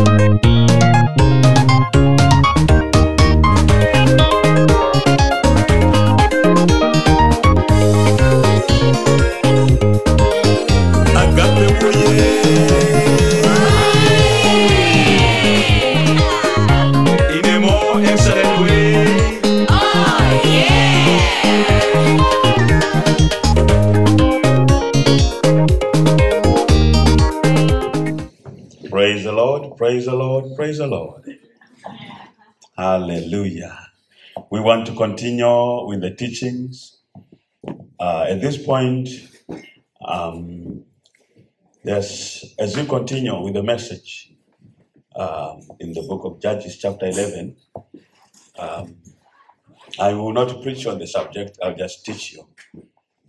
Agape Hallelujah. We want to continue with the teachings. Uh, at this point, um, yes, as we continue with the message um, in the book of Judges, chapter 11, um, I will not preach on the subject, I'll just teach you.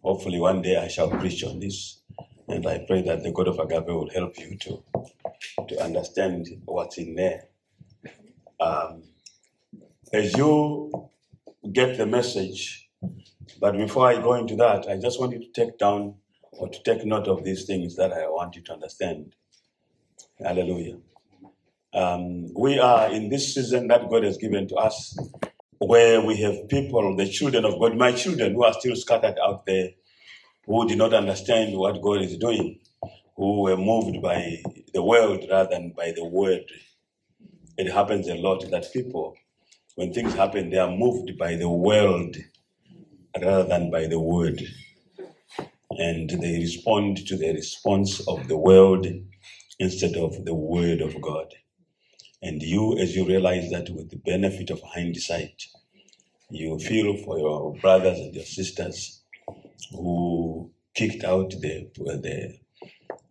Hopefully, one day I shall preach on this. And I pray that the God of Agape will help you to, to understand what's in there. Um, as you get the message, but before I go into that, I just want you to take down or to take note of these things that I want you to understand. Hallelujah. Um, we are in this season that God has given to us where we have people, the children of God, my children who are still scattered out there, who did not understand what God is doing, who were moved by the world rather than by the word. It happens a lot that people, when things happen, they are moved by the world rather than by the word. And they respond to the response of the world instead of the word of God. And you, as you realize that with the benefit of hindsight, you feel for your brothers and your sisters who kicked out the, the,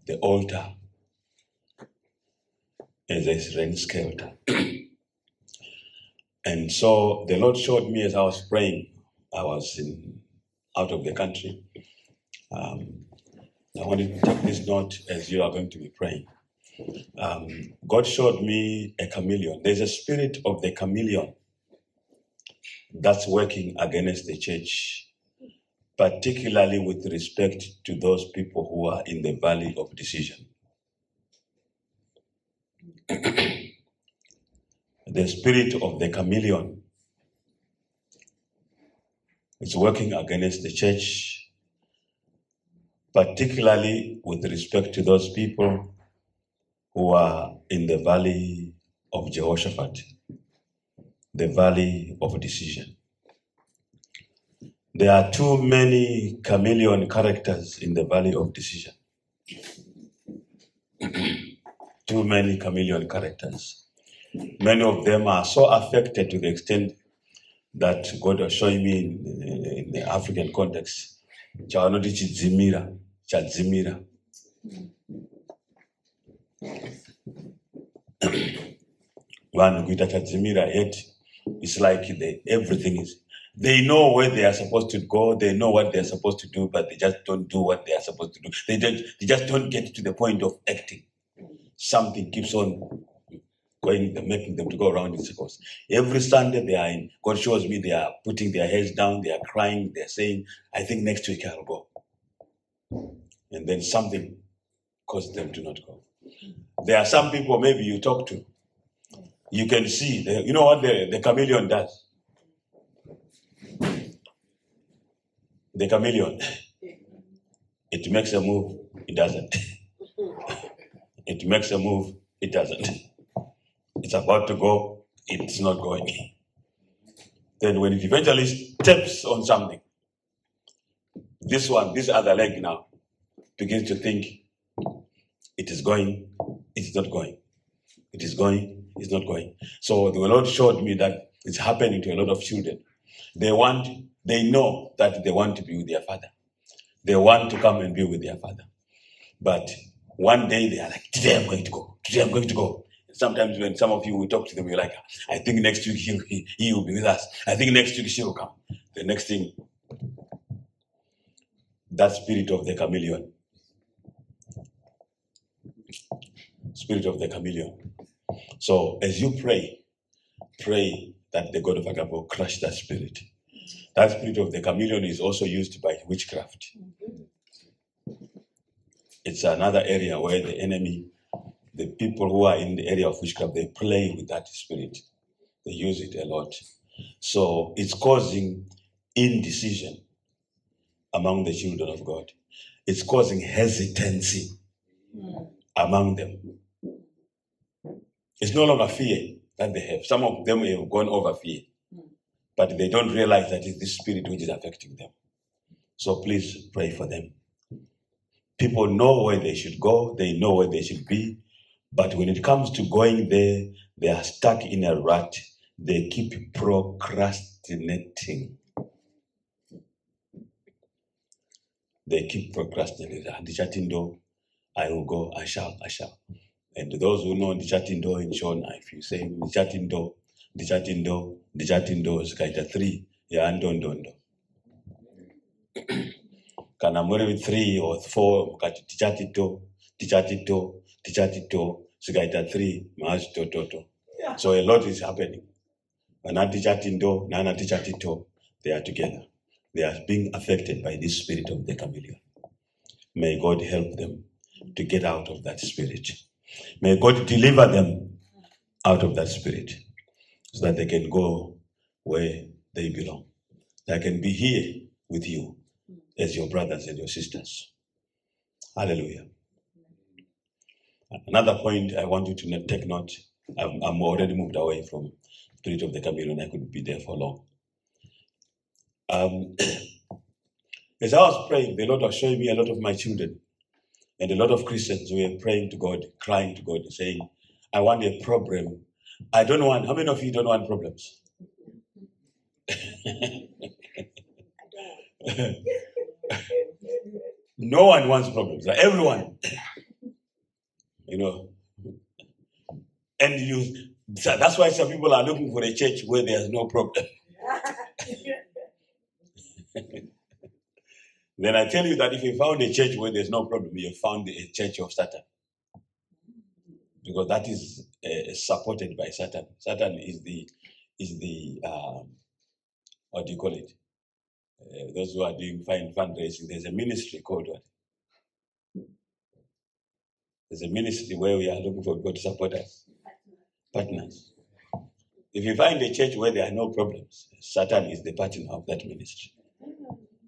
the altar as a rain skelter. And so the Lord showed me as I was praying, I was in, out of the country. Um, I wanted to take this note as you are going to be praying. Um, God showed me a chameleon. There's a spirit of the chameleon that's working against the church, particularly with respect to those people who are in the valley of decision. The spirit of the chameleon is working against the church, particularly with respect to those people who are in the valley of Jehoshaphat, the valley of decision. There are too many chameleon characters in the valley of decision. Too many chameleon characters. Many of them are so affected to the extent that God was showing me in, in the African context. chavanoti chidzimira chadzimira. Vanhu kuita chadzimira yet it's like they, everything is they know where they are supposed to go they know what they are supposed to do but they just don't do what they are supposed to do. They, they just don't get to the point of acting. Something keeps on going making them to go around in circles. Every sunday they are in god shows me they are putting their heads down they are crying they're saying i think next week i'll go. And then something causes them to not go. There are some people maybe you talk to you can see the, you know what the, the chameleon does? The chameleon it makes a move it doesn't. It makes a move it doesn't it's about to go it's not going then when it eventually steps on something this one this other leg now begins to think it is going it's not going. It is going it's not going. So the lord showed me that it's happening to a lot of children. They want they know that they want to be with their father. They want to come and be with their father. But one day they are like today i'm going to go today i'm going to go sometimes when some of you will talk to them you're like i think next week he, he, he will be with us. I think next week she will come. The next thing that spirit of the chameleon. Spirit of the chameleon. So as you pray pray that the god of agape will crush that spirit. That spirit of the chameleon is also used by witchcraft. It's another area where the enemy the people who are in the area of witchcraft, they play with that spirit. They use it a lot. So it's causing indecision among the children of God. It's causing hesitancy among them. It's no longer fear that they have. Some of them have gone over fear, but they don't realize that it's this spirit which is affecting them. So please pray for them. People know where they should go, they know where they should be, but when it comes to going there, they are stuck in a rut. They keep procrastinating. They keep procrastinating. Ndichatindo, I will go, I shall, I shall. And those who know Ndichatindo in Shona, if you say Ndichatindo, Ndichatindo, Ndichatindo, zikaita three, ya ndondondo. Kana muri three or four, Tichatindo, Tichatindo, zikaita three, maazitototo. So a lot is happening. Vana Tichatindo, Nana Tichatito, they are together. They are being affected by this spirit of the chameleon. May God help them to get out of that spirit. May God deliver them out of that spirit so that they can go where they belong. They can be here with you as your brothers and your sisters. Hallelujah. Another point I want you to not- take note. I'm, I'm already moved away from spirit of the chameleon. I could be there for long. Um, as I was praying, the Lord was showing me a lot of my children and a lot of Christians were praying to God, crying to God, saying, I want a problem. I don't want, how many of you don't want problems? no one wants problems. Everyone, you know. And you, that's why some people are looking for a church where there's no problem. Then I tell you that if you found a church where there's no problem, you found a church of Satan. Because that is uh, supported by Satan. Satan is the, is the um, what do you call it? Uh, those who are doing fine fundraising, there's a ministry called what? There's a ministry where we are looking for people to support us, partners. If you find a church where there are no problems, Satan is the partner of that ministry.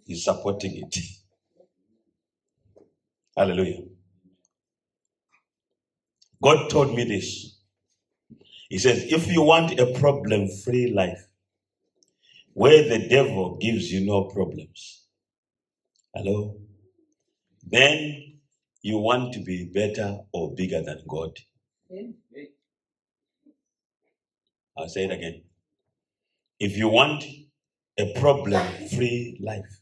He's supporting it. Hallelujah. God told me this. He says, if you want a problem free life where the devil gives you no problems, hello, then you want to be better or bigger than God. I'll say it again. If you want a problem free life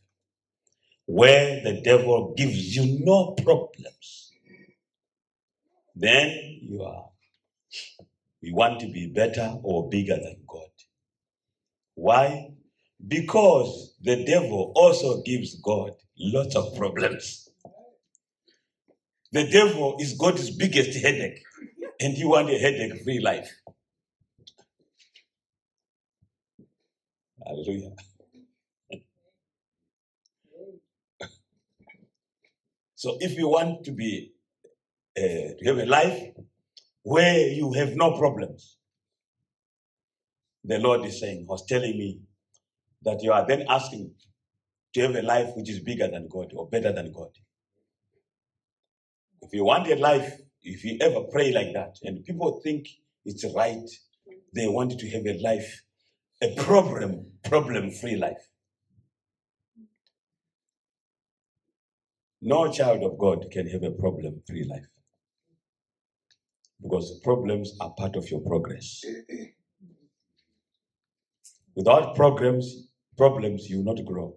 where the devil gives you no problems, then you are you want to be better or bigger than God. Why? Because the devil also gives God lots of problems. The devil is God's biggest headache, and you want a headache free life. Hallelujah. So if you want to be uh, to have a life where you have no problems, the Lord is saying, was telling me that you are then asking to have a life which is bigger than God or better than God. If you want a life, if you ever pray like that, and people think it's right, they want to have a life, a problem, problem-free life. No child of God can have a problem-free life because problems are part of your progress. Without problems, problems you will not grow.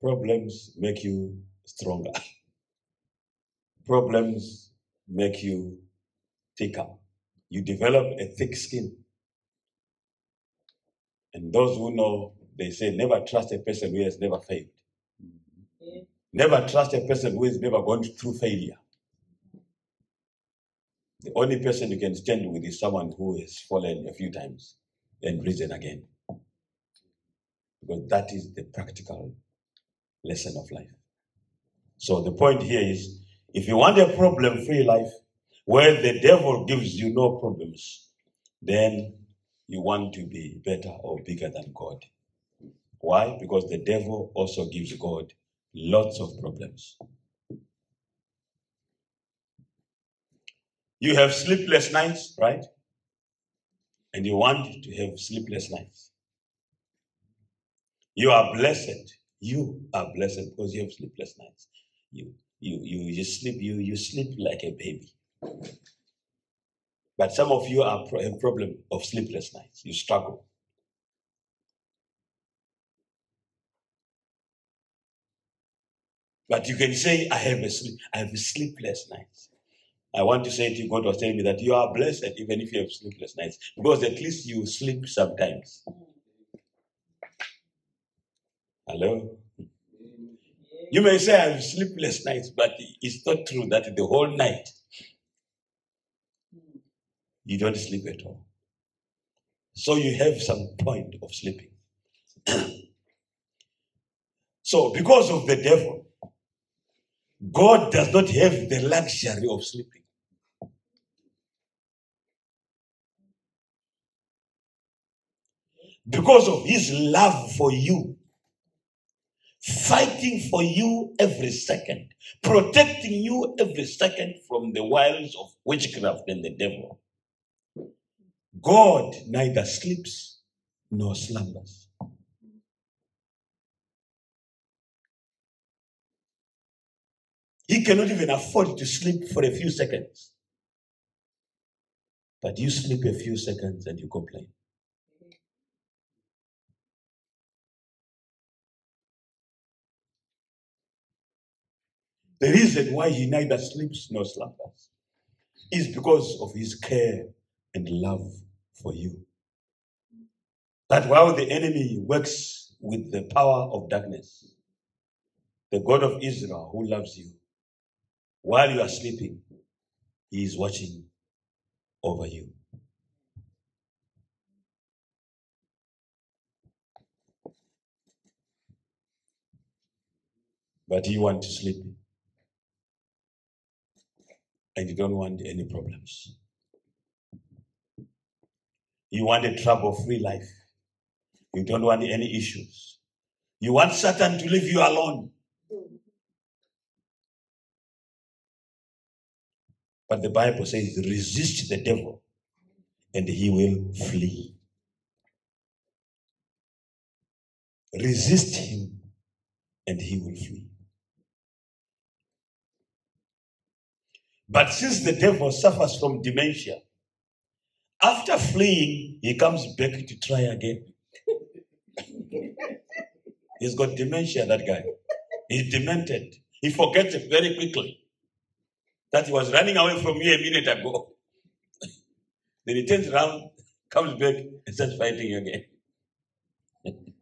Problems make you stronger. Problems make you thicker. You develop a thick skin. And those who know, they say, never trust a person who has never failed. Never trust a person who has never gone through failure. The only person you can stand with is someone who has fallen a few times and risen again. Because that is the practical lesson of life. So the point here is If you want a problem free life where the devil gives you no problems, then you want to be better or bigger than God. Why? Because the devil also gives God lots of problems. You have sleepless nights, right? And you want to have sleepless nights. You are blessed. You are blessed because you have sleepless nights. You you you you sleep you you sleep like a baby. But some of you are have problem of sleepless nights. You struggle. But you can say, I have a sleep, I have a sleepless nights. I want to say to you, God was telling me that you are blessed even if you have sleepless nights, because at least you sleep sometimes. Hello? You may say I have sleepless nights, but it's not true that the whole night you don't sleep at all. So you have some point of sleeping. so, because of the devil, God does not have the luxury of sleeping. Because of his love for you, fighting for you every second, protecting you every second from the wiles of witchcraft and the devil. God neither sleeps nor slumbers. He cannot even afford to sleep for a few seconds. But you sleep a few seconds and you complain. The reason why he neither sleeps nor slumbers is because of his care and love for you. That while the enemy works with the power of darkness, the God of Israel who loves you, while you are sleeping, he is watching over you. But you want to sleep and you don't want any problems. You want a trouble free life. You don't want any issues. You want Satan to leave you alone. But the Bible says, resist the devil and he will flee. Resist him and he will flee. But since the devil suffers from dementia, after fleeing, he comes back to try again. He's got dementia, that guy. He's demented. He forgets it very quickly that he was running away from you a minute ago. then he turns around, comes back, and starts fighting again.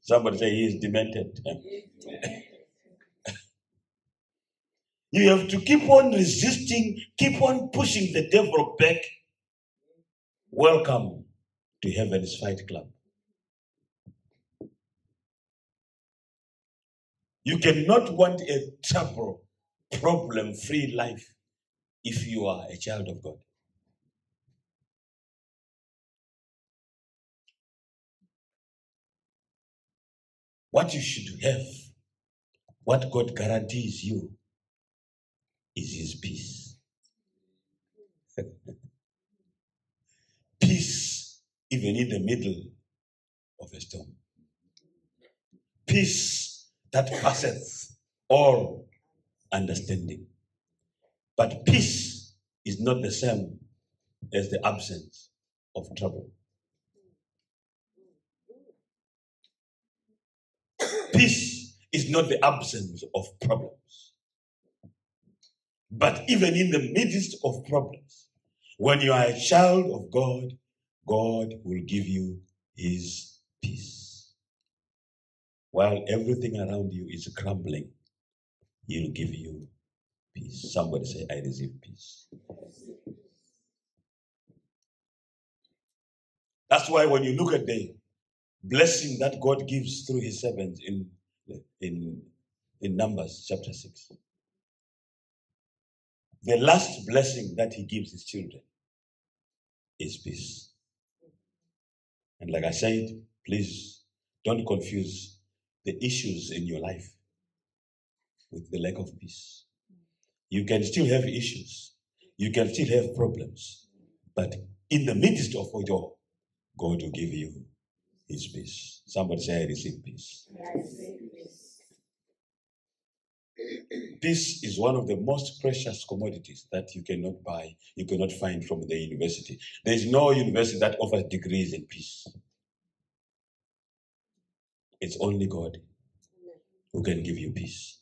Somebody say he is demented. You have to keep on resisting, keep on pushing the devil back. Welcome to Heaven's Fight Club. You cannot want a trouble, problem free life if you are a child of God. What you should have, what God guarantees you, is His peace. peace, even in the middle of a storm. Peace that passeth all understanding. But peace is not the same as the absence of trouble. Peace is not the absence of problems. But even in the midst of problems, when you are a child of God, God will give you his peace. While everything around you is crumbling, he'll give you peace. Somebody say, I receive peace. That's why when you look at the blessing that God gives through his servants in, in, in Numbers chapter 6, the last blessing that he gives his children is peace. And like I said, please don't confuse the issues in your life with the lack of peace. You can still have issues, you can still have problems, but in the midst of it all, God will give you his peace. Somebody say, I receive peace. Peace is one of the most precious commodities that you cannot buy, you cannot find from the university. There is no university that offers degrees in peace. It's only God who can give you peace.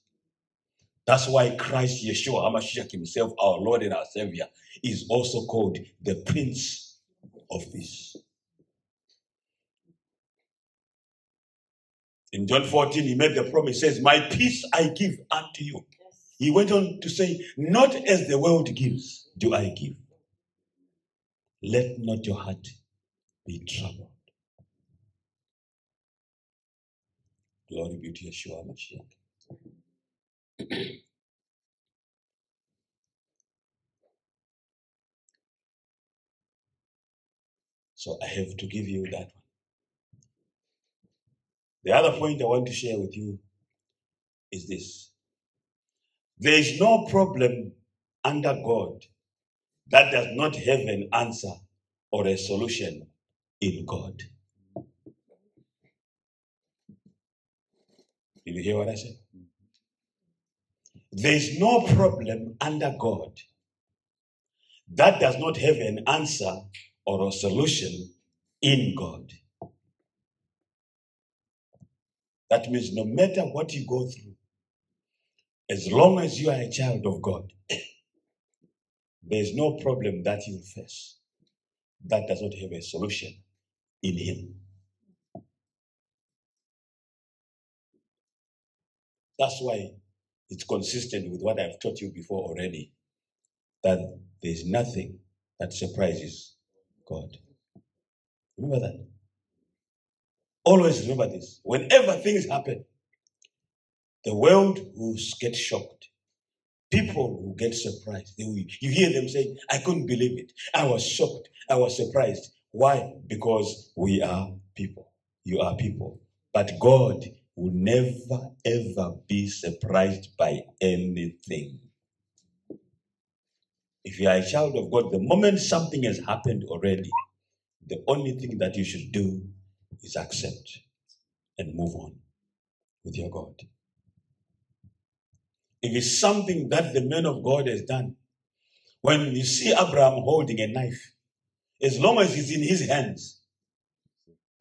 That's why Christ Yeshua HaMashiach himself, our Lord and our Savior, is also called the Prince of Peace. In John 14, he made the promise, says, My peace I give unto you. He went on to say, Not as the world gives, do I give. Let not your heart be troubled. Glory be to Yeshua HaMashiach. So I have to give you that one. The other point I want to share with you is this there is no problem under God that does not have an answer or a solution in God. Did you hear what I said? Mm-hmm. There is no problem under God that does not have an answer or a solution in God. That means no matter what you go through, as long as you are a child of God, there is no problem that you face that does not have a solution in Him. That's why it's consistent with what I've taught you before already that there's nothing that surprises God. Remember that. Always remember this. Whenever things happen, the world will get shocked. People will get surprised. Will, you hear them saying, I couldn't believe it. I was shocked. I was surprised. Why? Because we are people. You are people. But God will never ever be surprised by anything. If you are a child of God, the moment something has happened already, the only thing that you should do is accept and move on with your God. If it's something that the man of God has done, when you see Abraham holding a knife, as long as it's in his hands,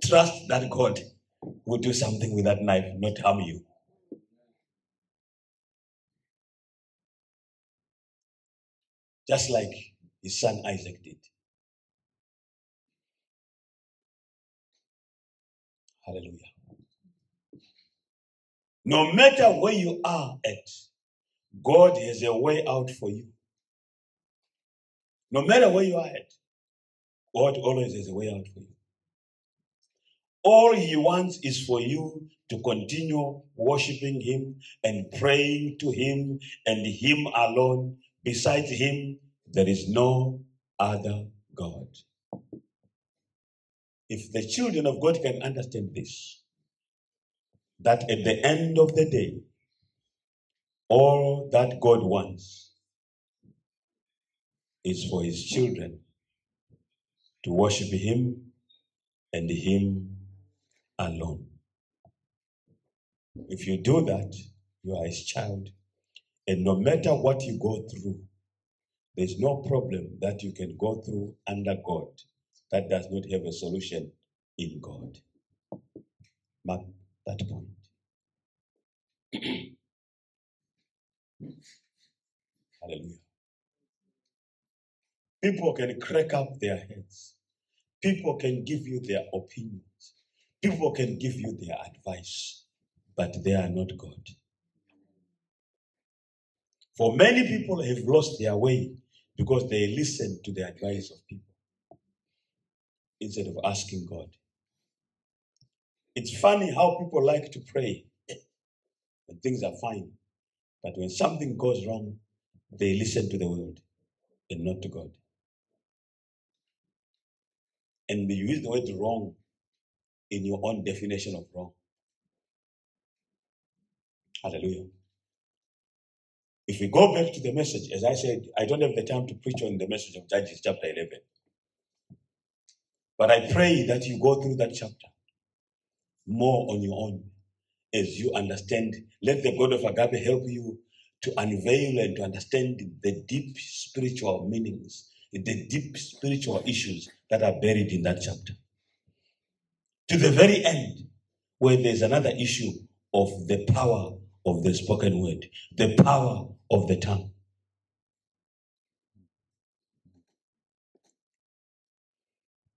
trust that God will do something with that knife, not harm you. Just like his son Isaac did. Hallelujah. No matter where you are at, God has a way out for you. No matter where you are at, God always has a way out for you. All he wants is for you to continue worshiping him and praying to him and him alone. Besides him, there is no other God. If the children of God can understand this, that at the end of the day, all that God wants is for his children to worship him and him alone. If you do that, you are his child. And no matter what you go through, there's no problem that you can go through under God that does not have a solution in God. Mark that point. Hallelujah. People can crack up their heads. People can give you their opinions. People can give you their advice, but they are not God. For many people have lost their way because they listen to the advice of people instead of asking God. It's funny how people like to pray when things are fine, but when something goes wrong, they listen to the world and not to God. And you use the word wrong in your own definition of wrong. Hallelujah. If we go back to the message, as I said, I don't have the time to preach on the message of Judges chapter 11. But I pray that you go through that chapter more on your own as you understand. Let the God of Agape help you to unveil and to understand the deep spiritual meanings, the deep spiritual issues that are buried in that chapter. To the very end, where there's another issue of the power of the spoken word, the power of the tongue.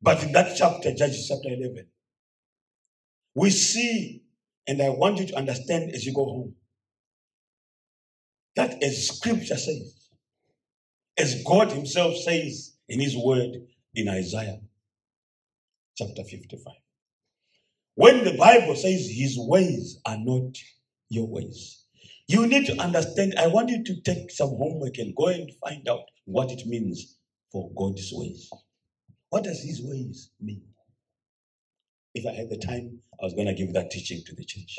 But in that chapter, Judges chapter 11, we see, and I want you to understand as you go home, that as scripture says, as God Himself says in His word in Isaiah chapter 55, when the Bible says His ways are not your ways, you need to understand. I want you to take some homework and go and find out what it means for God's ways. What does His ways mean? If I had the time, I was going to give that teaching to the church.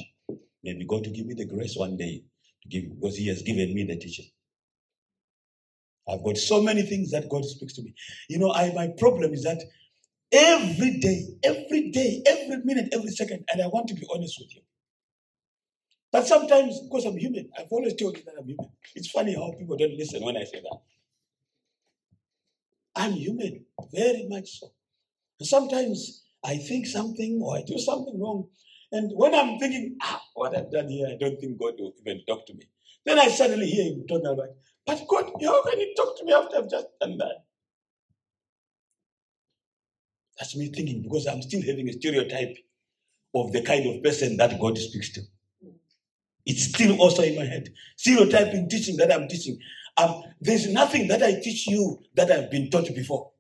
Maybe God to give me the grace one day to give because He has given me the teaching. I've got so many things that God speaks to me. You know, I my problem is that every day, every day, every minute, every second, and I want to be honest with you. But sometimes, because I'm human, I've always told you that I'm human. It's funny how people don't listen when I say that. I'm human, very much so. And sometimes I think something or I do something wrong. And when I'm thinking, ah, what I've done here, I don't think God will even talk to me. Then I suddenly hear him talking about, but God, how can you talk to me after I've just done that? That's me thinking because I'm still having a stereotype of the kind of person that God speaks to. It's still also in my head. Stereotyping teaching that I'm teaching. Um, there's nothing that I teach you that I've been taught before.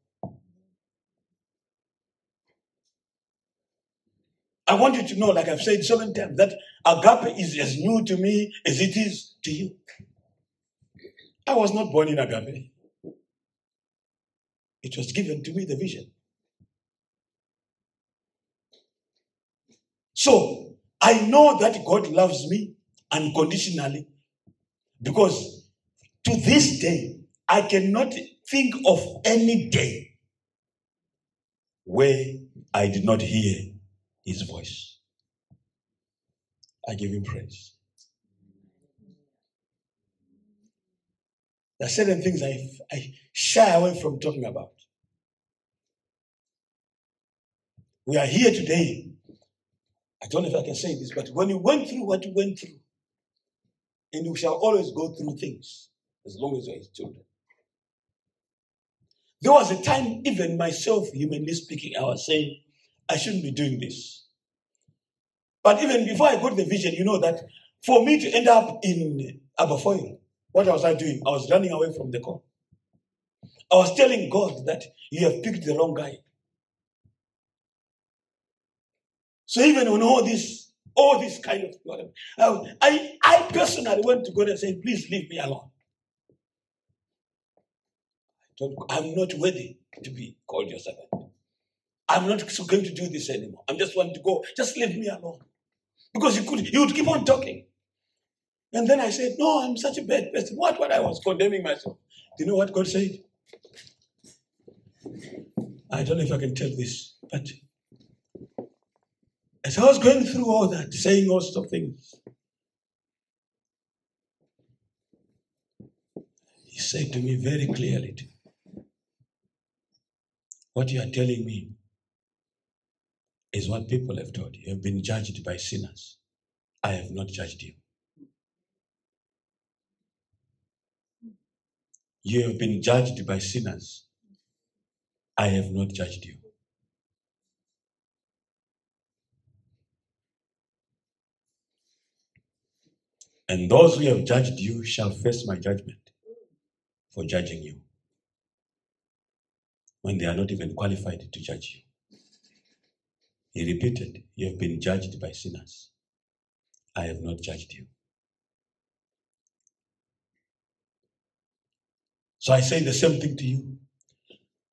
I want you to know, like I've said so many times, that agape is as new to me as it is to you. I was not born in agape. It was given to me, the vision. So I know that God loves me unconditionally. Because to this day, I cannot think of any day where I did not hear his voice. I give him praise. There are certain things I, I shy away from talking about. We are here today. I don't know if I can say this, but when you went through what you went through, and you shall always go through things as long as you're his children. There was a time, even myself, humanly speaking, I was saying, I shouldn't be doing this. But even before I got the vision, you know that for me to end up in Aberfoyle, what was I doing? I was running away from the call. I was telling God that you have picked the wrong guy. So even when all this all this kind of whatever. I, I personally went to God and said, please leave me alone. I'm not worthy to be called your servant. I'm not going to do this anymore. I'm just wanting to go. Just leave me alone. Because you could, you would keep on talking. And then I said, No, I'm such a bad person. What? What? I was condemning myself. Do you know what God said? I don't know if I can tell this, but as I was going through all that, saying all sorts of things, he said to me very clearly, What you are telling me is what people have told you. You have been judged by sinners. I have not judged you. You have been judged by sinners. I have not judged you. And those who have judged you shall face my judgment for judging you when they are not even qualified to judge you. He repeated, You have been judged by sinners. I have not judged you. So I say the same thing to you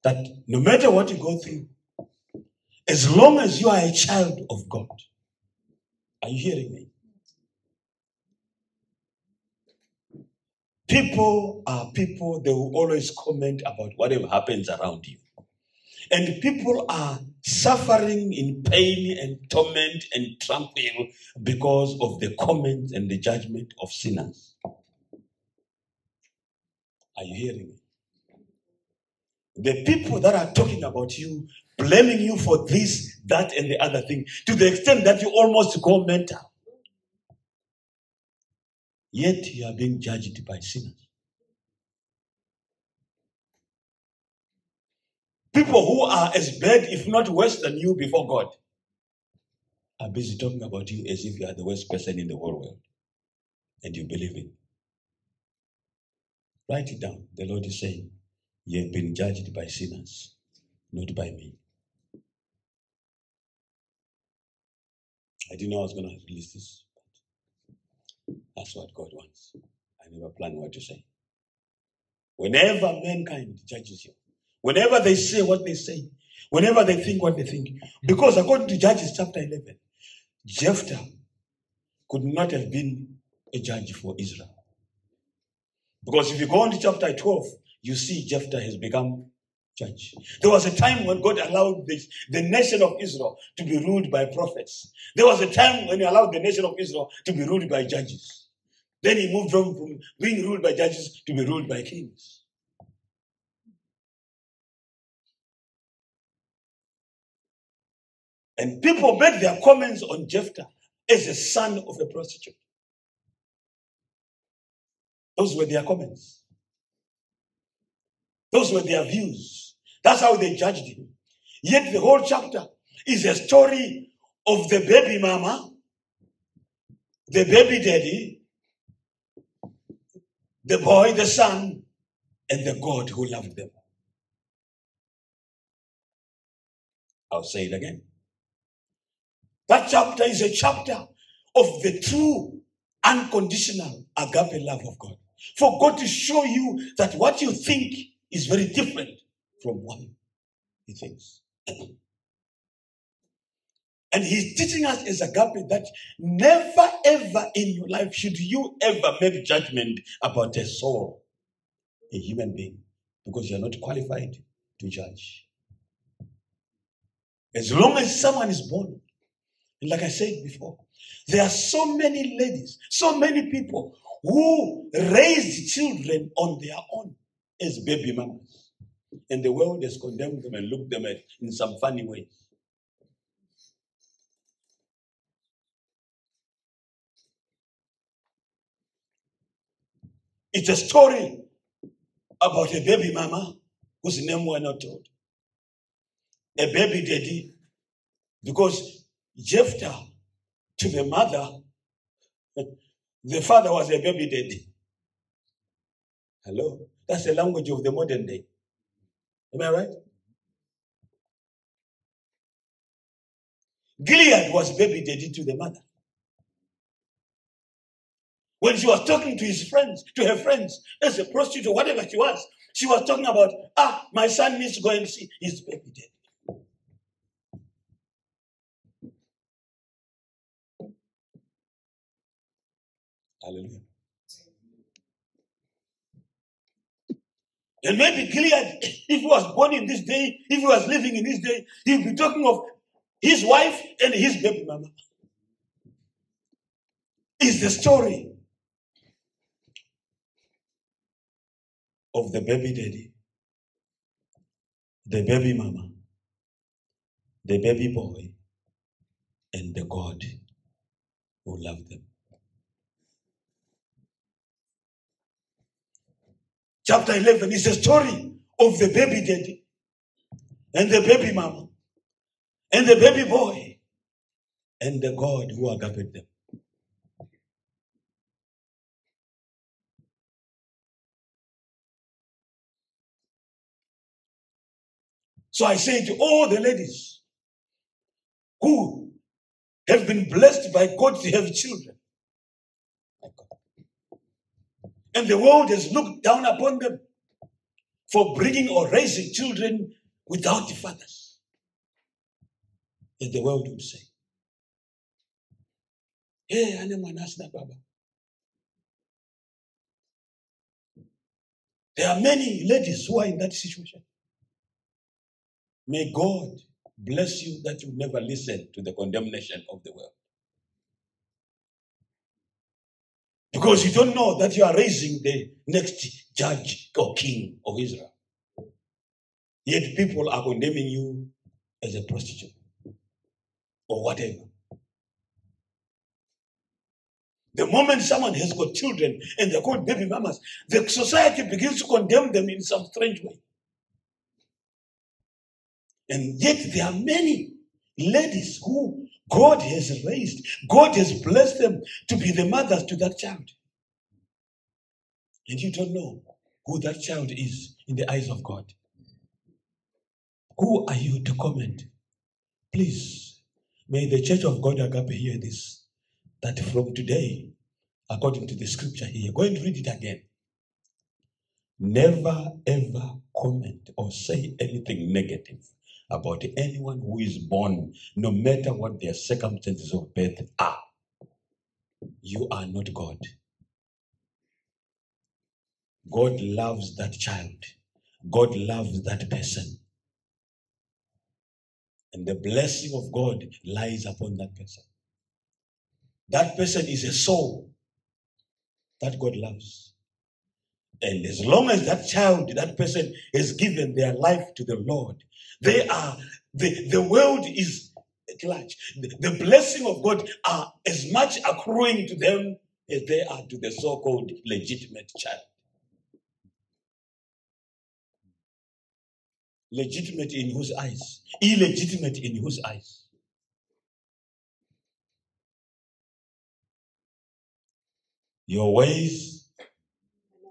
that no matter what you go through, as long as you are a child of God, are you hearing me? People are people, they will always comment about whatever happens around you. And people are suffering in pain and torment and trample because of the comments and the judgment of sinners. Are you hearing me? The people that are talking about you, blaming you for this, that, and the other thing, to the extent that you almost go mental. Yet you are being judged by sinners. People who are as bad, if not worse than you before God, are busy talking about you as if you are the worst person in the whole world. And you believe it. Write it down. The Lord is saying, You have been judged by sinners, not by me. I didn't know I was going to release this. That's what God wants. I never planned what to say. Whenever mankind judges you, Whenever they say what they say, whenever they think what they think. Because according to Judges chapter 11, Jephthah could not have been a judge for Israel. Because if you go on to chapter 12, you see Jephthah has become judge. There was a time when God allowed this, the nation of Israel to be ruled by prophets. There was a time when He allowed the nation of Israel to be ruled by judges. Then He moved on from being ruled by judges to be ruled by kings. And people made their comments on Jephthah as a son of a prostitute. Those were their comments. Those were their views. That's how they judged him. Yet the whole chapter is a story of the baby mama, the baby daddy, the boy, the son, and the God who loved them. I'll say it again. That chapter is a chapter of the true, unconditional agape love of God. For God to show you that what you think is very different from what He thinks. And He's teaching us as a agape that never ever in your life should you ever make judgment about a soul, a human being, because you're not qualified to judge. As long as someone is born like I said before, there are so many ladies, so many people who raised children on their own as baby mamas. And the world has condemned them and looked them at in some funny ways. It's a story about a baby mama whose name we're not told. A baby daddy. Because Jephthah to the mother, the father was a baby daddy. Hello? That's the language of the modern day. Am I right? Gilead was baby daddy to the mother. When she was talking to his friends, to her friends, as a prostitute whatever she was, she was talking about, ah, my son needs to go and see his baby daddy. Hallelujah. And maybe Gilead, if he was born in this day, if he was living in this day, he'd be talking of his wife and his baby mama. Is the story of the baby daddy, the baby mama, the baby boy, and the God who loved them. chapter 11 is a story of the baby daddy. And the baby mama. And the baby boy. And the God who agape them. So I say to all the ladies who have been blessed by God to have children, and the world has looked down upon them. for bringing or raising children without the fathers, as the world would say. Hey, ane mwana asina baba. There are many ladies who are in that situation. May God bless you that you never listen to the condemnation of the world. Because you don't know that you are raising the next judge or king of Israel. Yet people are condemning you as a prostitute or whatever. The moment someone has got children and they're called baby mamas, the society begins to condemn them in some strange way. And yet there are many ladies who God has raised, God has blessed them to be the mothers to that child. And you don't know who that child is in the eyes of God. Who are you to comment? Please, may the Church of God Agape hear this that from today, according to the scripture here, go and read it again. Never ever comment or say anything negative about anyone who is born, no matter what their circumstances of birth are. You are not God. God loves that child. God loves that person. And the blessing of God lies upon that person. That person is a soul that God loves. And as long as that child, that person has given their life to the Lord, they are, the, the world is at large. The, the blessing of God are as much accruing to them as they are to the so called legitimate child. Legitimate in whose eyes? Illegitimate in whose eyes? Your ways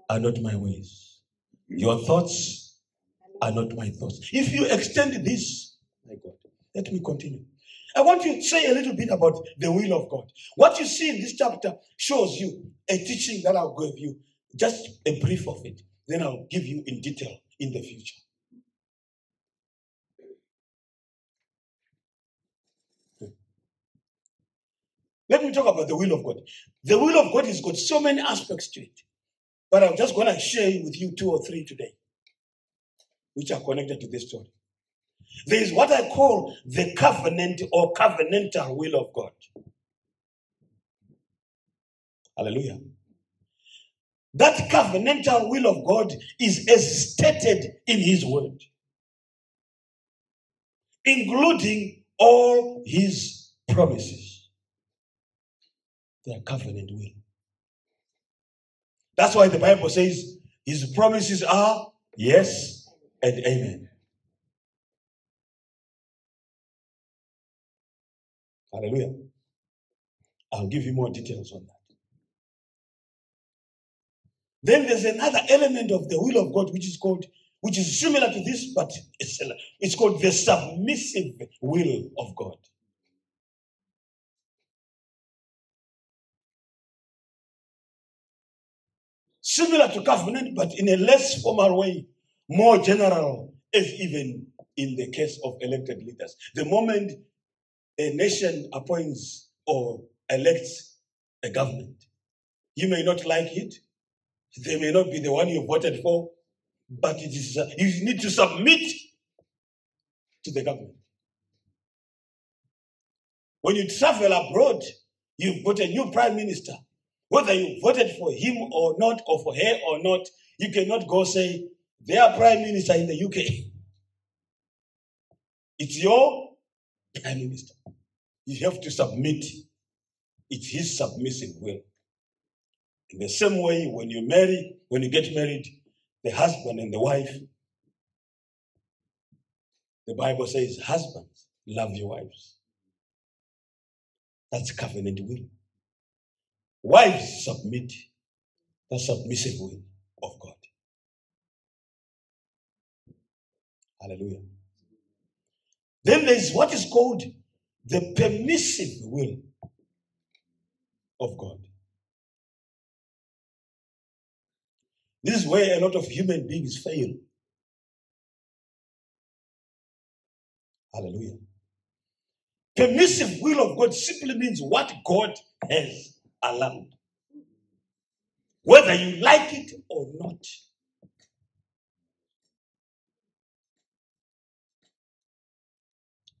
are not my ways. Your thoughts are not my thoughts. If you extend this, my God, let me continue. I want you to say a little bit about the will of God. What you see in this chapter shows you a teaching that I'll give you, just a brief of it. Then I'll give you in detail in the future. Let me talk about the will of God. The will of God has got so many aspects to it. But I'm just going to share with you two or three today, which are connected to this story. There is what I call the covenant or covenantal will of God. Hallelujah. That covenantal will of God is as stated in His word, including all His promises their covenant will. That's why the Bible says his promises are yes and amen. Hallelujah. I'll give you more details on that. Then there's another element of the will of God which is called, which is similar to this, but it's, it's called the submissive will of God. Similar to covenant, but in a less formal way, more general, as even in the case of elected leaders. The moment a nation appoints or elects a government, you may not like it, they may not be the one you voted for, but it is you need to submit to the government. When you travel abroad, you've got a new prime minister. Whether you voted for him or not, or for her or not, you cannot go say, their prime minister in the UK. It's your prime minister. You have to submit. It's his submissive will. In the same way, when you marry, when you get married, the husband and the wife, the Bible says, husbands, love your wives. That's covenant will. Wives submit the submissive will of God. Hallelujah. Then there is what is called the permissive will of God. This is where a lot of human beings fail. Hallelujah. Permissive will of God simply means what God has allowed. Whether you like it or not.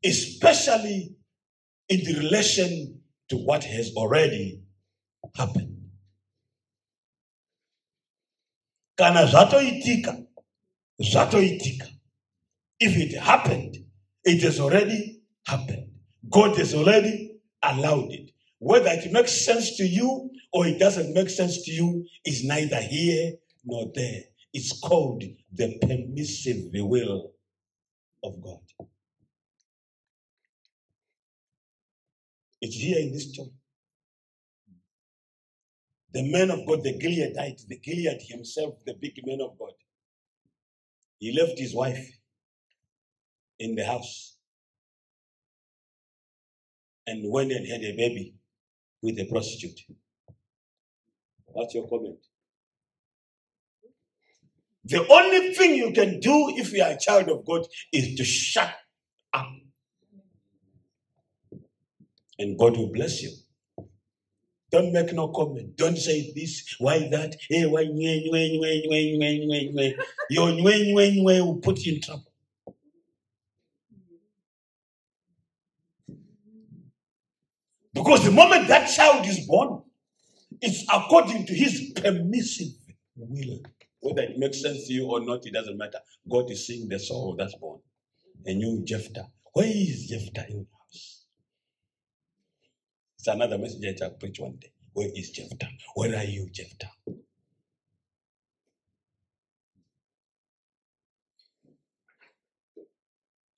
Especially in the relation to what has already happened. Kana zvatoitika, zvatoitika. If it happened, it has already happened. God has already allowed it. Whether it makes sense to you or it doesn't make sense to you is neither here nor there. It's called the permissive will of God. It's here in this church. The man of God, the Gileadite, the Gilead himself, the big man of God, he left his wife in the house and went and had a baby with a prostitute. What's your comment? The only thing you can do if you are a child of God is to shut up. And God will bless you. Don't make no comment. Don't say this, why that, hey, why, nye, nye, nye, nye, nye, nye, nye. Your nye, nye, nye will put you in trouble. Because the moment that child is born, it's according to his permissive will. Whether it makes sense to you or not, it doesn't matter. God is seeing the soul that's born. A new Jephthah. Where is Jephthah in the house? It's another message I'll preach one day. Where is Jephthah? Where are you, Jephthah?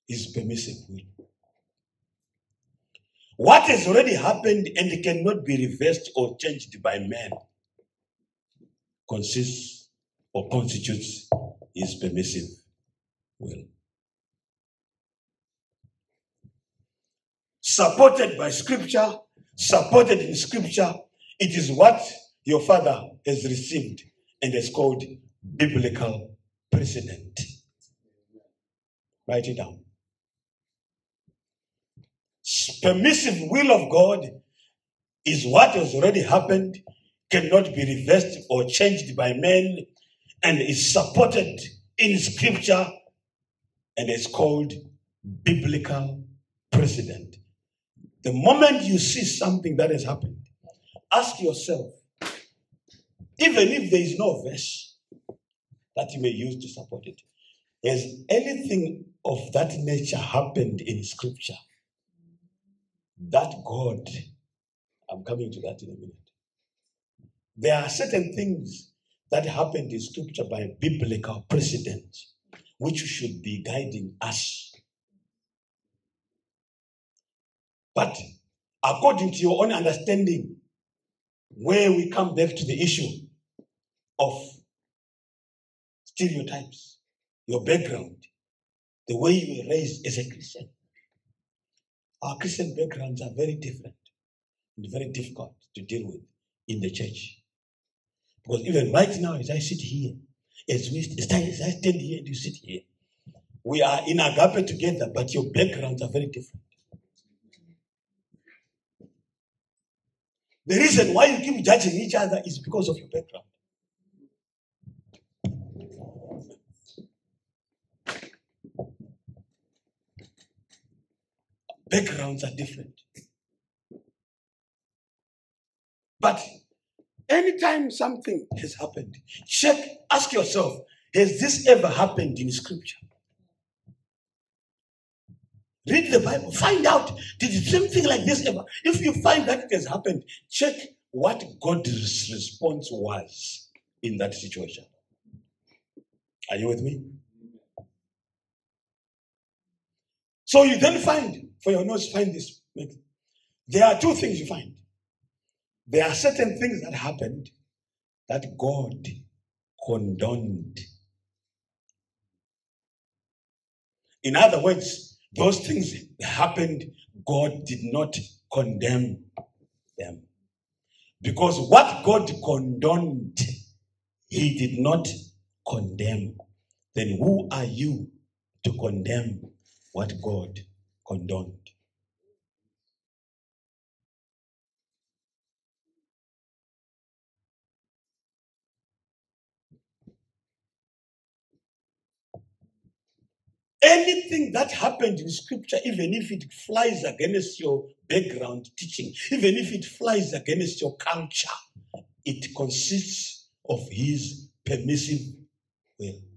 His permissive will. What has already happened and cannot be reversed or changed by man consists or constitutes his permissive will. Supported by scripture, supported in scripture, it is what your father has received and is called biblical precedent. Write it down permissive will of God is what has already happened, cannot be reversed or changed by men, and is supported in scripture and is called biblical precedent. The moment you see something that has happened, ask yourself, even if there is no verse that you may use to support it, has anything of that nature happened in scripture? That God, I'm coming to that in a minute. There are certain things that happened in scripture by biblical precedent, which should be guiding us. But according to your own understanding, where we come back to the issue of stereotypes, your background, the way you were raised as a Christian, our Christian backgrounds are very different and very difficult to deal with in the church. Because even right now, as I sit here, as we as I stand here and you sit here, we are in agape together, but your backgrounds are very different. The reason why you keep judging each other is because of your background. Backgrounds are different. But anytime something has happened, check, ask yourself, has this ever happened in scripture? Read the Bible, find out, did something like this ever? If you find that it has happened, check what God's response was in that situation. Are you with me? So you then find for your notes, find this. There are two things you find. There are certain things that happened that God condoned. In other words, those things happened, God did not condemn them. Because what God condoned, He did not condemn. Then who are you to condemn what God condoned. Anything that happened in scripture, even if it flies against your background teaching, even if it flies against your culture, it consists of his permissive will.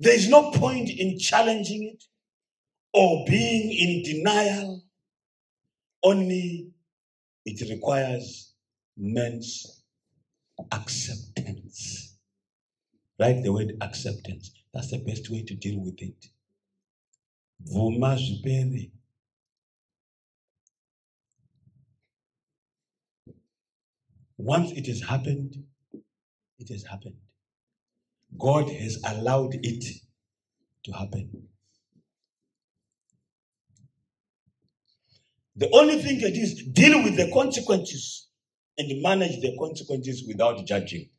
There is no point in challenging it or being in denial. Only it requires men's acceptance. Write the word acceptance. That's the best way to deal with it. Once it has happened, it has happened. God has allowed it to happen. The only thing it is deal with the consequences and manage the consequences without judging.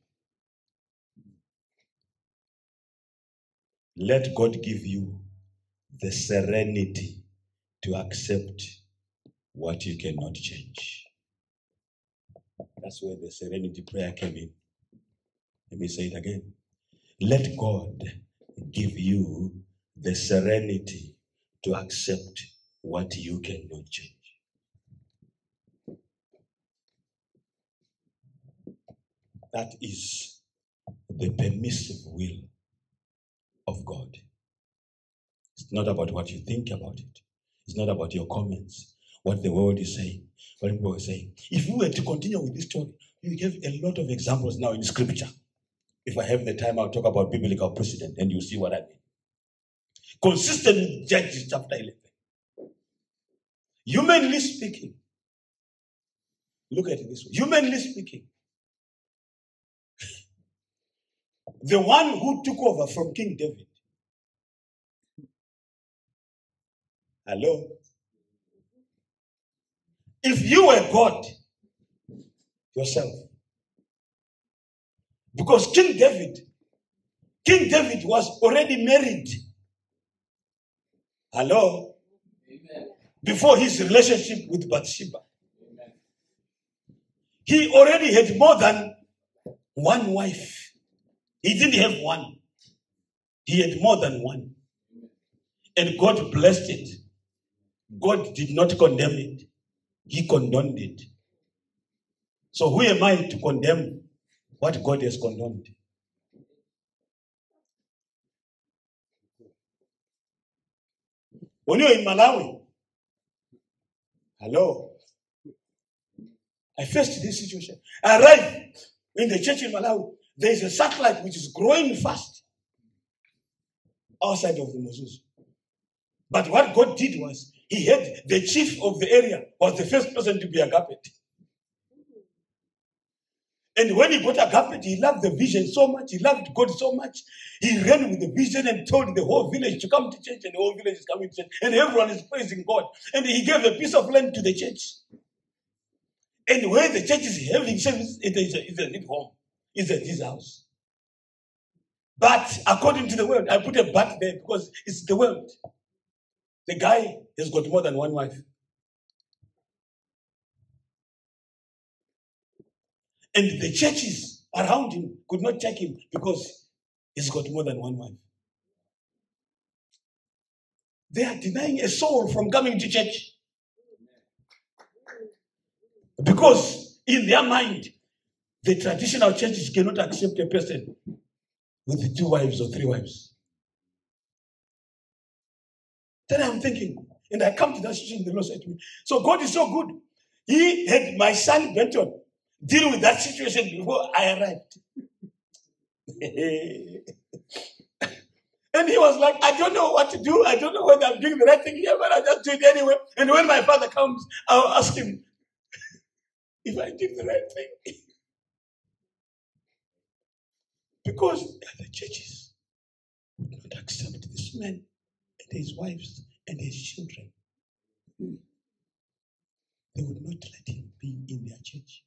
Let God give you the serenity to accept what you cannot change. That's where the serenity prayer came in. Let me say it again. Let God give you the serenity to accept what you cannot change. That is the permissive will of God. It's not about what you think about it. It's not about your comments, what the world is saying, what people are saying. If we were to continue with this story, we give a lot of examples now in scripture. If I have the time, I'll talk about biblical precedent and you'll see what I mean. Consistent Judges chapter 11. Humanly speaking, look at it this way. Humanly speaking, the one who took over from King David. Hello? If you were God yourself, because King David, King David was already married. Hello? Amen. Before his relationship with Bathsheba. Amen. He already had more than one wife. He didn't have one. He had more than one. And God blessed it. God did not condemn it. He condoned it. So who am I to condemn what God has condoned? When you're in Malawi, hello, I faced this situation. I arrived in the church in Malawi. There is a satellite which is growing fast outside of the Moses. But what God did was, He had the chief of the area was the first person to be agaped. And when he got agaped, he loved the vision so much. He loved God so much. He ran with the vision and told the whole village to come to church, and the whole village is coming to church, and everyone is praising God. And he gave a piece of land to the church. And where the church is having service, it is a, it's a new home. It's at his house. But according to the world, I put a but there because it's the world. The guy has got more than one wife. And the churches around him could not take him because he's got more than one wife. They are denying a soul from coming to church. Because in their mind, the traditional churches cannot accept a person with two wives or three wives. Then I'm thinking, and I come to that situation, the Lord said to me, So God is so good. He had my son Benton deal with that situation before I arrived. and he was like, I don't know what to do. I don't know whether I'm doing the right thing here, but I'll just do it anyway. And when my father comes, I'll ask him if I did the right thing. because the churches would not accept this man and his wives and his children. Hmm. They would not let him be in their church.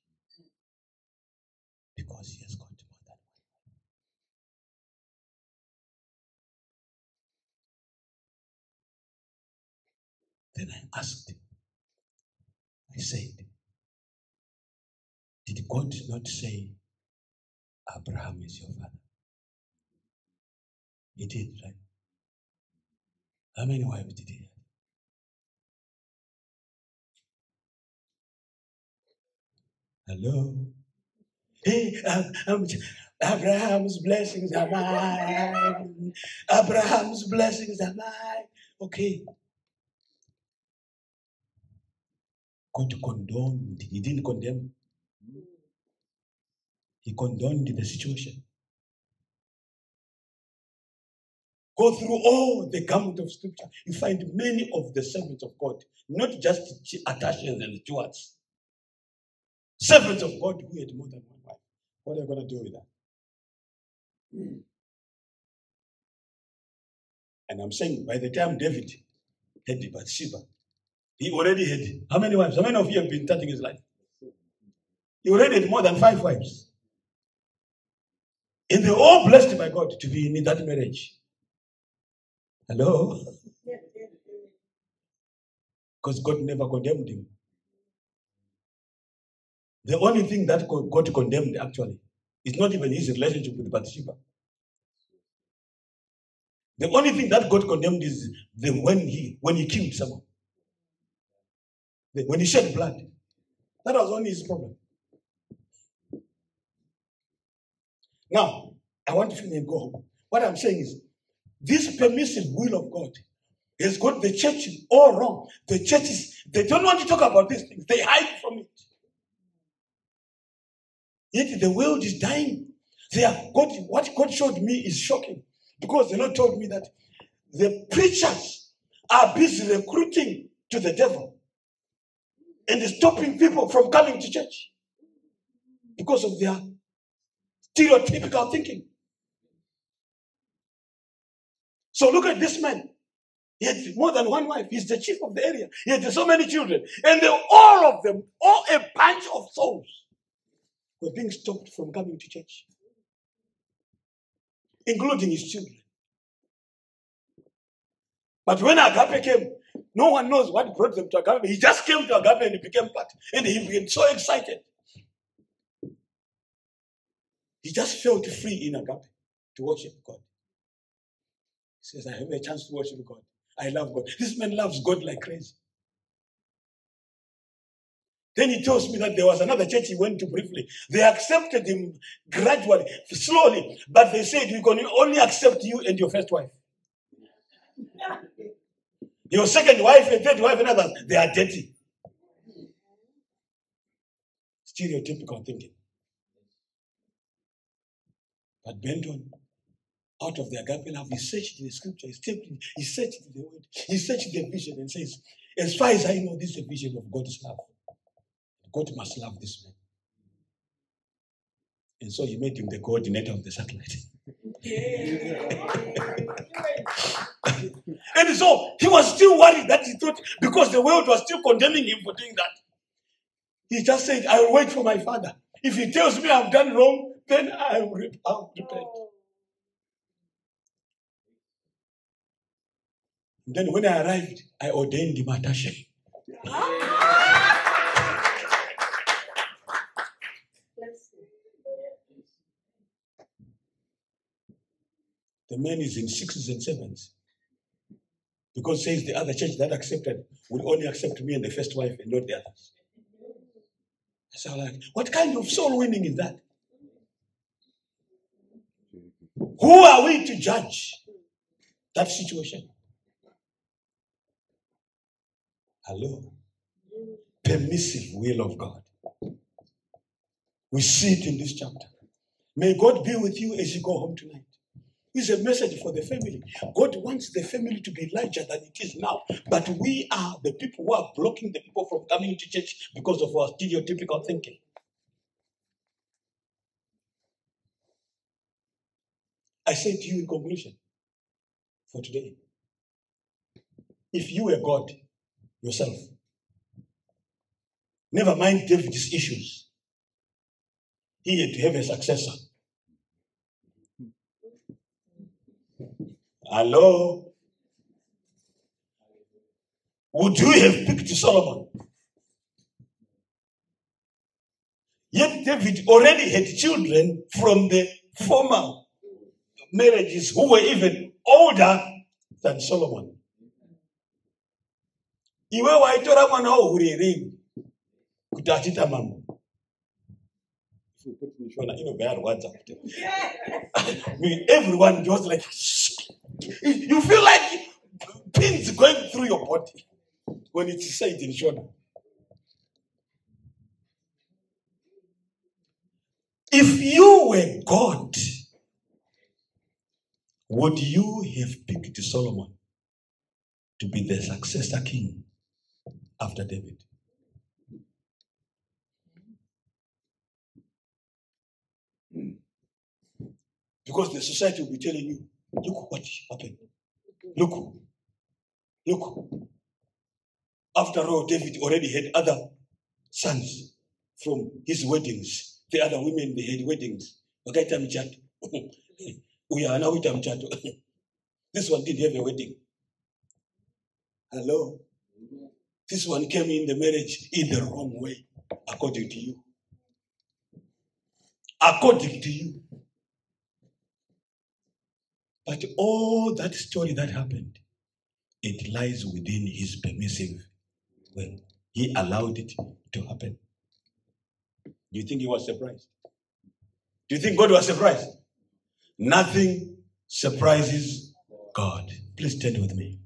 Then I asked, I said, Did God not say Abraham is your father? He did, right? How many wives did he have? Hello? Hey, um, um, Abraham's blessings are mine. Abraham's blessings are mine. Okay. God condoned. He didn't condemn. He condoned the situation. Go through all the gamut of scripture. You find many of the servants of God, not just attachés and stewards, servants of God who had more than one wife. What are you going to do with that? And I'm saying by the time David had Bathsheba, he already had how many wives? How many of you have been touching his life? He already had more than five wives. And they're all blessed by God to be in that marriage. Hello? Because God never condemned him. The only thing that God condemned actually is not even his relationship with Bathsheba. The only thing that God condemned is the when he when he killed someone. When he shed blood. That was only his problem. Now, I want to finish go home. What I'm saying is this permissive will of God has got the church all wrong. The churches, they don't want to talk about these things, they hide from it. Yet the world is dying. They are, God, what God showed me is shocking because the Lord told me that the preachers are busy recruiting to the devil and stopping people from coming to church because of their stereotypical thinking. So look at this man. He had more than one wife. He's the chief of the area. He had so many children. And they, all of them, all a bunch of souls, were being stopped from coming to church, including his children. But when Agape came, no one knows what brought them to Agape. He just came to Agape and he became part. And he became so excited. He just felt free in Agape to worship God. He says, I have a chance to worship God. I love God. This man loves God like crazy. Then he tells me that there was another church he went to briefly. They accepted him gradually, slowly, but they said, We can only accept you and your first wife. Your second wife and third wife and others, they are dirty. Stereotypical thinking. But Benton, out of the agape love, he searched the scripture, he searched the word, he searched the vision and says, as far as I know, this is a vision of God's love. God must love this man. And so he made him the coordinator of the satellite. and so he was still worried that he thought, because the world was still condemning him for doing that. He just said, I will wait for my father. If he tells me I've done wrong, then I will repent. Then when I arrived, I ordained him attache. The man is in sixes and sevens. Because says the other church that accepted will only accept me and the first wife and not the others. So like, what kind of soul winning is that? Who are we to judge that situation? Hello. Permissive will of God. We see it in this chapter. May God be with you as you go home tonight is a message for the family. God wants the family to be larger than it is now. But we are the people who are blocking the people from coming to church because of our stereotypical thinking. I say to you in conclusion for today if you were God yourself, never mind David's issues, he had to have a successor. Hello? would you have picked Solomon? Yet David already had children from the former marriages who were even older than Solomon. Iwe waitora mwana wohurerei kuti achita mambo inobva yarwadza kuti everyone just like you feel like pins going through your body when it's said in shona if you were god would you have picked solomon to be the successor king after david? Because the society will be telling you, look what happened. Look. Look. After all, David already had other sons from his weddings. The other women, they had weddings. Wakaita mchato. Uya anawita mchato. This one didn't have a wedding. Hello? This one came in the marriage in the wrong way, according to you. According to you. But all that story that happened, it lies within his permissive will. He allowed it to happen. Do you think he was surprised? Do you think God was surprised? Nothing surprises God. Please stand with me.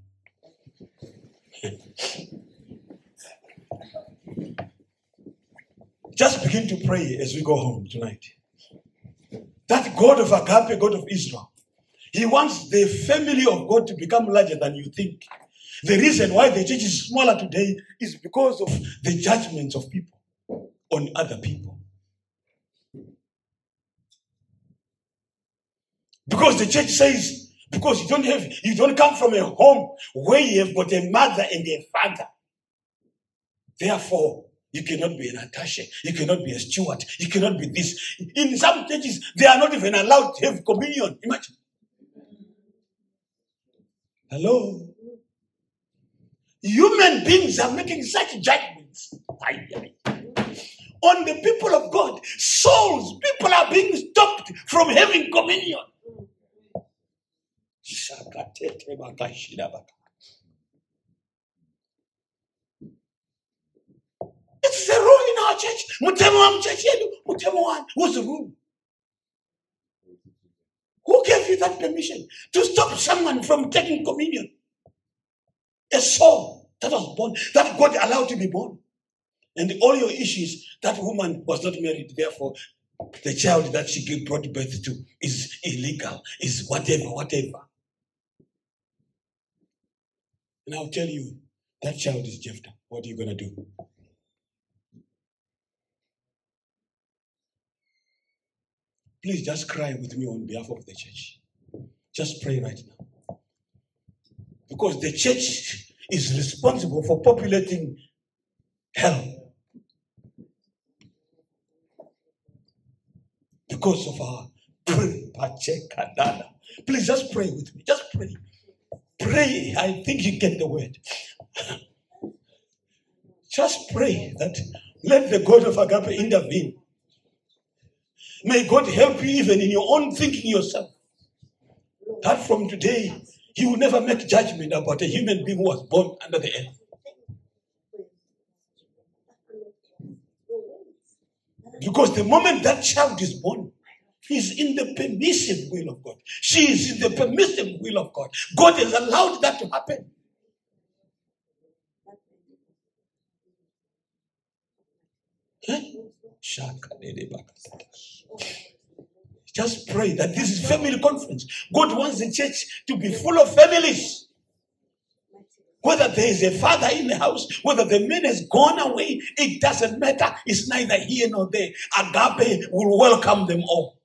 Just begin to pray as we go home tonight. That God of Agape, God of Israel, he wants the family of God to become larger than you think. The reason why the church is smaller today is because of the judgments of people on other people. Because the church says, because you don't have, you don't come from a home where you have got a mother and a father. Therefore, you cannot be an attache. You cannot be a steward. You cannot be this. In some churches, they are not even allowed to have communion. Imagine. Hello? Human beings are making such judgments on the people of God. Souls, people are being stopped from having communion. It's a rule in our church. What's the rule? Who gave you that permission to stop someone from taking communion? A soul that was born, that God allowed to be born. And all your issues, that woman was not married, therefore, the child that she brought birth to is illegal, is whatever, whatever. And I'll tell you, that child is Jephthah. What are you going to do? Please just cry with me on behalf of the church. Just pray right now. Because the church is responsible for populating hell. Because of our Please just pray with me. Just pray. Pray. I think you get the word. Just pray that let the God of Agape intervene May God help you even in your own thinking yourself. That from today, He will never make judgment about a human being who was born under the earth. Because the moment that child is born, he's in the permissive will of God. She is in the permissive will of God. God has allowed that to happen. Just pray that this is family conference. God wants the church to be full of families. Whether there is a father in the house, whether the man has gone away, it doesn't matter. It's neither here nor there. Agape will welcome them all.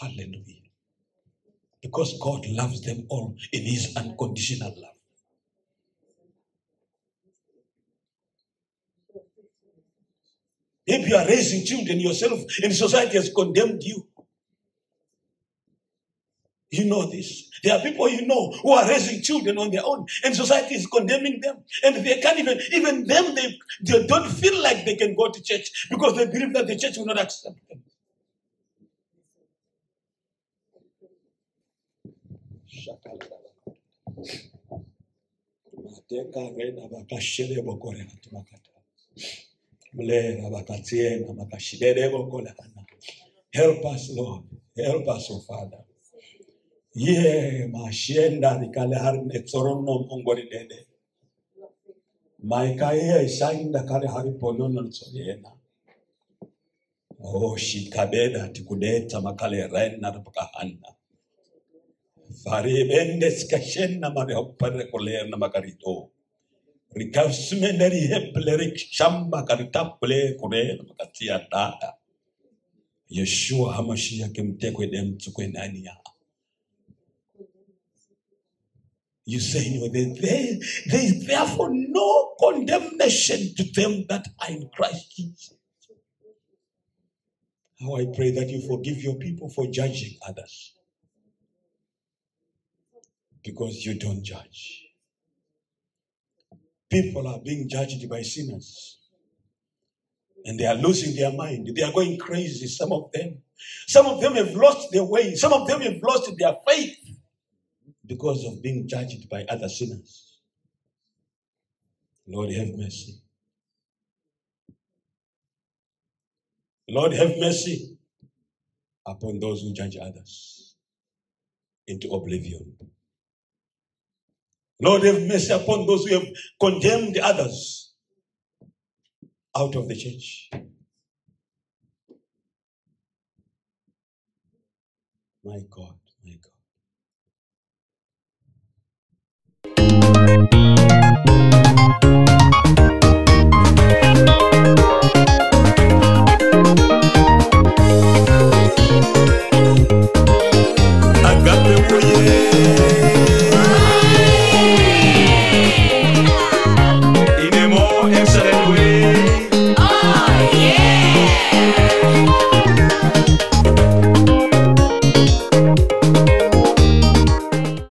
Hallelujah. Because God loves them all in his unconditional love. Maybe you are raising children yourself and society has condemned you. You know this. There are people you know who are raising children on their own, and society is condemning them. And they can't even, even them, they, they don't feel like they can go to church because they believe that the church will not accept them. Help us, Lord. Help us, oh Father. Ye mashenda dikale harne tsorono mongori dede. Maikaye shainda kale hari ponono tsoriena. Oh shikabeda tikudeta makale rena pakahana. Fare bendes kashenna mare hoppare kolerna makarito. Rikavsmenderi heplerik shamba karitaple kure makatia dada. Yeshua Hamashiach kimtekwe dem tukwe ndani ya. You say, no, there, there, there is therefore no condemnation to them that are in Christ Jesus. How I pray that you forgive your people for judging others because you don't judge. People are being judged by sinners and they are losing their mind. They are going crazy, some of them. Some of them have lost their way. Some of them have lost their faith because of being judged by other sinners. Lord, have mercy. Lord, have mercy upon those who judge others into oblivion. Lord, have mercy upon those who have condemned others out of the church. My God, my God. Agape, yeah.